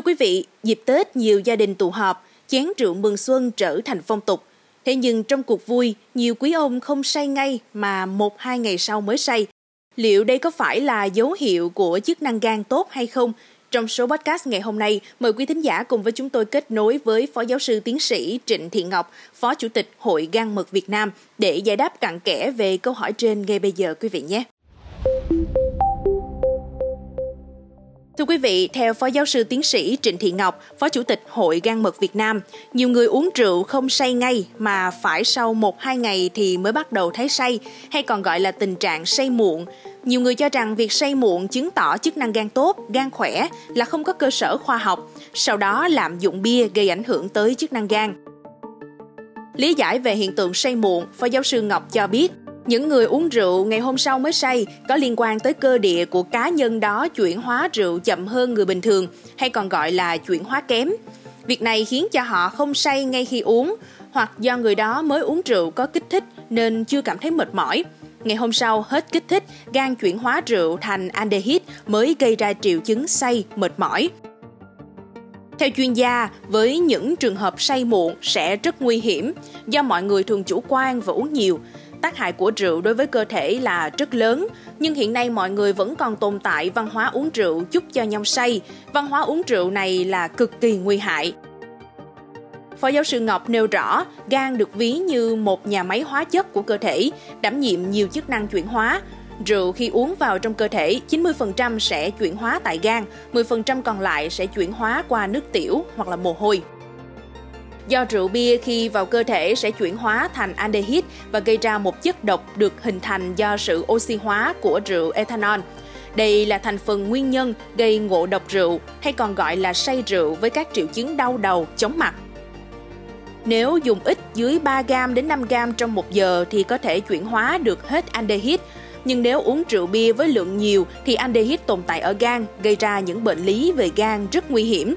Thưa quý vị, dịp Tết nhiều gia đình tụ họp, chén rượu mừng xuân trở thành phong tục. Thế nhưng trong cuộc vui, nhiều quý ông không say ngay mà một hai ngày sau mới say. Liệu đây có phải là dấu hiệu của chức năng gan tốt hay không? Trong số podcast ngày hôm nay, mời quý thính giả cùng với chúng tôi kết nối với Phó Giáo sư Tiến sĩ Trịnh Thị Ngọc, Phó Chủ tịch Hội Gan Mật Việt Nam để giải đáp cặn kẽ về câu hỏi trên ngay bây giờ quý vị nhé. Thưa quý vị, theo Phó Giáo sư Tiến sĩ Trịnh Thị Ngọc, Phó Chủ tịch Hội Gan Mật Việt Nam, nhiều người uống rượu không say ngay mà phải sau 1-2 ngày thì mới bắt đầu thấy say, hay còn gọi là tình trạng say muộn. Nhiều người cho rằng việc say muộn chứng tỏ chức năng gan tốt, gan khỏe là không có cơ sở khoa học, sau đó lạm dụng bia gây ảnh hưởng tới chức năng gan. Lý giải về hiện tượng say muộn, Phó giáo sư Ngọc cho biết, những người uống rượu ngày hôm sau mới say có liên quan tới cơ địa của cá nhân đó chuyển hóa rượu chậm hơn người bình thường hay còn gọi là chuyển hóa kém. Việc này khiến cho họ không say ngay khi uống hoặc do người đó mới uống rượu có kích thích nên chưa cảm thấy mệt mỏi. Ngày hôm sau hết kích thích, gan chuyển hóa rượu thành aldehyde mới gây ra triệu chứng say, mệt mỏi. Theo chuyên gia, với những trường hợp say muộn sẽ rất nguy hiểm do mọi người thường chủ quan và uống nhiều tác hại của rượu đối với cơ thể là rất lớn, nhưng hiện nay mọi người vẫn còn tồn tại văn hóa uống rượu chúc cho nhau say. Văn hóa uống rượu này là cực kỳ nguy hại. Phó giáo sư Ngọc nêu rõ, gan được ví như một nhà máy hóa chất của cơ thể, đảm nhiệm nhiều chức năng chuyển hóa. Rượu khi uống vào trong cơ thể, 90% sẽ chuyển hóa tại gan, 10% còn lại sẽ chuyển hóa qua nước tiểu hoặc là mồ hôi. Do rượu bia khi vào cơ thể sẽ chuyển hóa thành aldehyde và gây ra một chất độc được hình thành do sự oxy hóa của rượu ethanol. Đây là thành phần nguyên nhân gây ngộ độc rượu hay còn gọi là say rượu với các triệu chứng đau đầu, chóng mặt. Nếu dùng ít dưới 3 gram đến 5 gram trong một giờ thì có thể chuyển hóa được hết aldehyde, nhưng nếu uống rượu bia với lượng nhiều thì aldehyde tồn tại ở gan, gây ra những bệnh lý về gan rất nguy hiểm.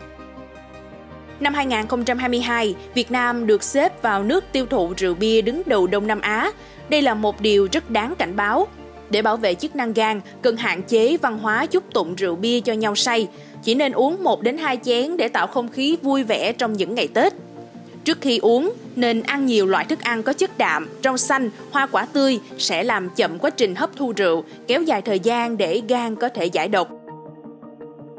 Năm 2022, Việt Nam được xếp vào nước tiêu thụ rượu bia đứng đầu Đông Nam Á. Đây là một điều rất đáng cảnh báo. Để bảo vệ chức năng gan, cần hạn chế văn hóa chúc tụng rượu bia cho nhau say. Chỉ nên uống 1 đến 2 chén để tạo không khí vui vẻ trong những ngày Tết. Trước khi uống, nên ăn nhiều loại thức ăn có chất đạm, rau xanh, hoa quả tươi sẽ làm chậm quá trình hấp thu rượu, kéo dài thời gian để gan có thể giải độc.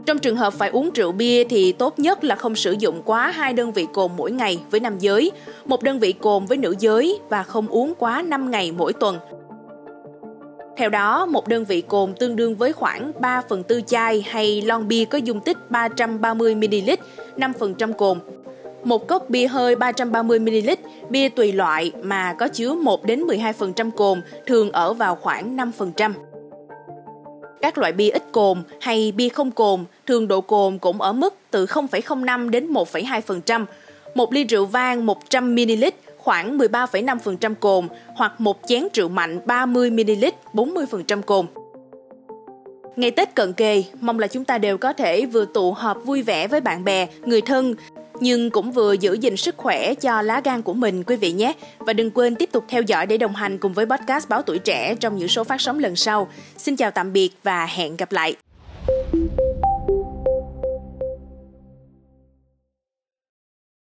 Trong trường hợp phải uống rượu bia thì tốt nhất là không sử dụng quá hai đơn vị cồn mỗi ngày với nam giới, một đơn vị cồn với nữ giới và không uống quá 5 ngày mỗi tuần. Theo đó, một đơn vị cồn tương đương với khoảng 3 phần tư chai hay lon bia có dung tích 330ml, 5% cồn. Một cốc bia hơi 330ml, bia tùy loại mà có chứa 1 đến 12% cồn thường ở vào khoảng 5%. Các loại bia ít cồn hay bia không cồn, thường độ cồn cũng ở mức từ 0,05 đến 1,2%. Một ly rượu vang 100ml khoảng 13,5% cồn hoặc một chén rượu mạnh 30ml 40% cồn. Ngày Tết cận kề, mong là chúng ta đều có thể vừa tụ họp vui vẻ với bạn bè, người thân, nhưng cũng vừa giữ gìn sức khỏe cho lá gan của mình, quý vị nhé. Và đừng quên tiếp tục theo dõi để đồng hành cùng với podcast Báo Tuổi Trẻ trong những số phát sóng lần sau. Xin chào tạm biệt và hẹn gặp lại.